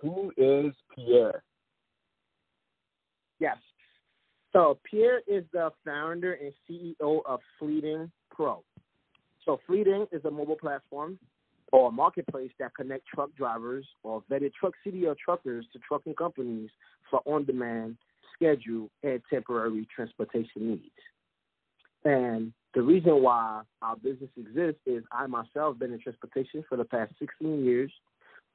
Who is Pierre? Yes. So Pierre is the founder and CEO of Fleeting Pro. So Fleeting is a mobile platform or marketplace that connect truck drivers or vetted truck CDL truckers to trucking companies for on-demand, schedule, and temporary transportation needs. And the reason why our business exists is I myself been in transportation for the past 16 years.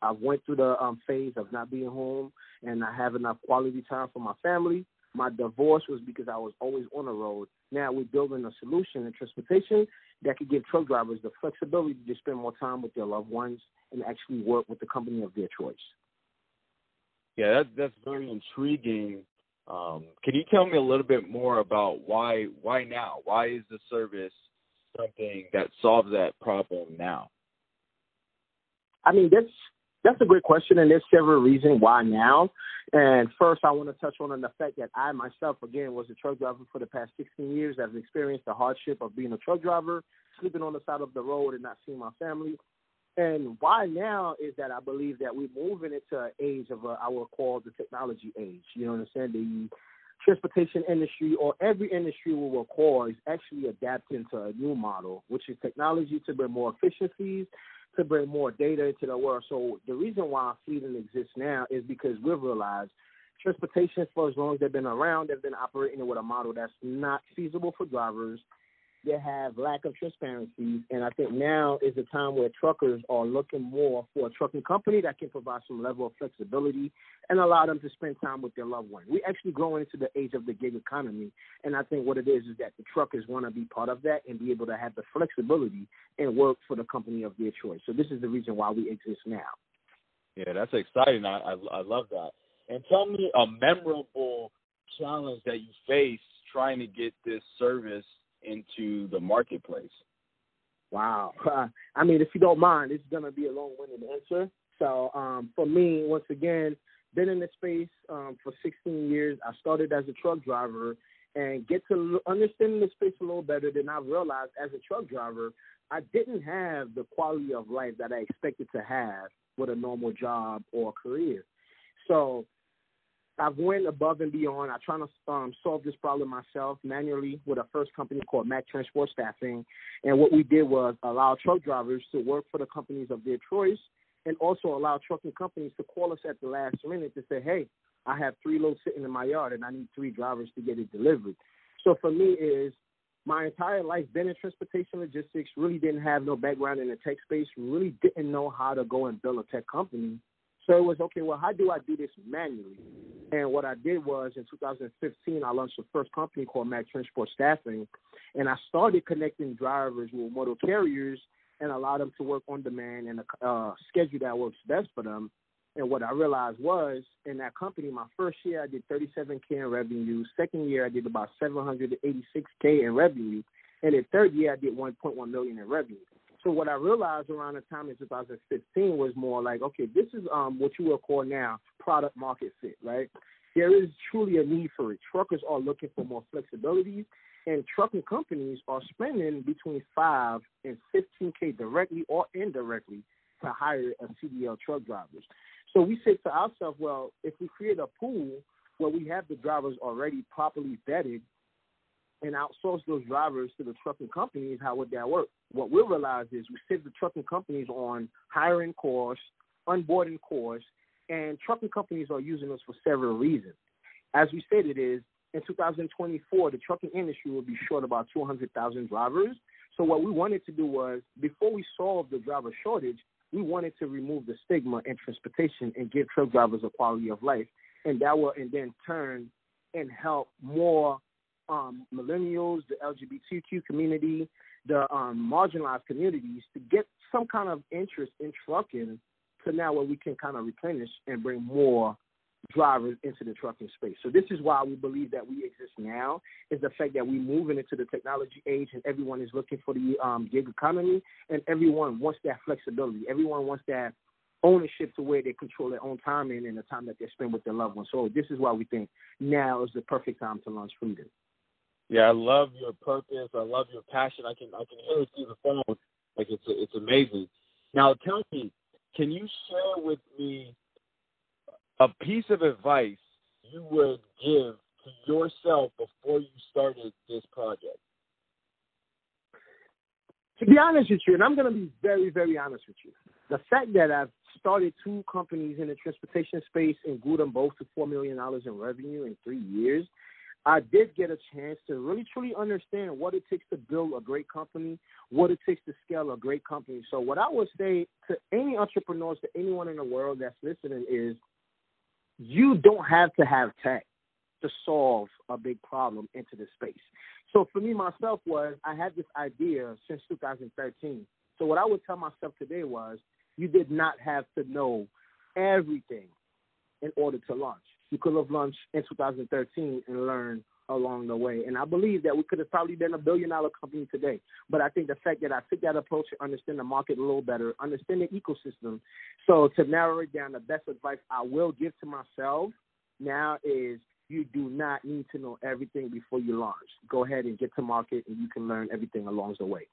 I went through the um, phase of not being home and not having enough quality time for my family. My divorce was because I was always on the road. Now we're building a solution in transportation that could give truck drivers the flexibility to spend more time with their loved ones and actually work with the company of their choice. Yeah, that, that's very intriguing. Um, can you tell me a little bit more about why why now? Why is the service something that solves that problem now? I mean, that's that's a great question, and there's several reasons why now. And first, I want to touch on the fact that I myself, again, was a truck driver for the past 16 years. I've experienced the hardship of being a truck driver, sleeping on the side of the road, and not seeing my family. And why now is that I believe that we're moving into an age of uh, I will call the technology age. You know what I'm saying? The transportation industry or every industry we will call is actually adapting to a new model, which is technology to bring more efficiencies, to bring more data into the world. So the reason why Fleeting exists now is because we've realized transportation for as long as they've been around, they've been operating with a model that's not feasible for drivers they have lack of transparency, and I think now is the time where truckers are looking more for a trucking company that can provide some level of flexibility and allow them to spend time with their loved one. We're actually growing into the age of the gig economy, and I think what it is is that the truckers want to be part of that and be able to have the flexibility and work for the company of their choice. So this is the reason why we exist now. Yeah, that's exciting. I I, I love that. And tell me a memorable challenge that you faced trying to get this service into the marketplace? Wow. I mean, if you don't mind, it's going to be a long-winded answer. So um, for me, once again, been in the space um, for 16 years. I started as a truck driver and get to understanding the space a little better. Then I realized as a truck driver, I didn't have the quality of life that I expected to have with a normal job or career. So I've went above and beyond. I try to um, solve this problem myself manually with a first company called Mac Transport Staffing. And what we did was allow truck drivers to work for the companies of their choice and also allow trucking companies to call us at the last minute to say, hey, I have three loads sitting in my yard and I need three drivers to get it delivered. So for me is my entire life been in transportation logistics, really didn't have no background in the tech space, really didn't know how to go and build a tech company. So it was okay. Well, how do I do this manually? And what I did was in 2015, I launched the first company called Mac Transport Staffing, and I started connecting drivers with motor carriers and allow them to work on demand and a uh, schedule that works best for them. And what I realized was in that company, my first year I did 37k in revenue. Second year I did about 786k in revenue, and the third year I did 1.1 million in revenue. So what I realized around the time in 2015 was more like, okay, this is um what you will call now product market fit, right? There is truly a need for it. Truckers are looking for more flexibility, and trucking companies are spending between five and 15k directly or indirectly to hire a CDL truck drivers. So we said to ourselves, well, if we create a pool where we have the drivers already properly vetted and outsource those drivers to the trucking companies, how would that work? What we realize is we save the trucking companies on hiring costs, onboarding costs, and trucking companies are using us for several reasons. As we stated, is in 2024, the trucking industry will be short about 200,000 drivers. So what we wanted to do was, before we solve the driver shortage, we wanted to remove the stigma in transportation and give truck drivers a quality of life, and that will, and then turn and help more um, millennials, the LGBTQ community, the um, marginalized communities to get some kind of interest in trucking to now where we can kind of replenish and bring more drivers into the trucking space. So this is why we believe that we exist now is the fact that we're moving into the technology age and everyone is looking for the um, gig economy and everyone wants that flexibility. Everyone wants that ownership to where they control their own time and, and the time that they spend with their loved ones. So this is why we think now is the perfect time to launch Freedom. Yeah, I love your purpose. I love your passion. I can I can hear it through the phone. Like it's it's amazing. Now tell me, can you share with me a piece of advice you would give to yourself before you started this project? To be honest with you, and I'm going to be very, very honest with you, the fact that I've started two companies in the transportation space and grew them both to $4 million in revenue in three years, I did get a chance to really truly understand what it takes to build a great company, what it takes to scale a great company. So, what I would say to any entrepreneurs, to anyone in the world that's listening, is you don't have to have tech to solve a big problem into this space. So for me myself was I had this idea since 2013. So what I would tell myself today was you did not have to know everything in order to launch. You could have launched in 2013 and learned along the way. And I believe that we could have probably been a billion dollar company today. But I think the fact that I took that approach to understand the market a little better, understand the ecosystem. So to narrow it down, the best advice I will give to myself now is you do not need to know everything before you launch. Go ahead and get to market and you can learn everything along the way.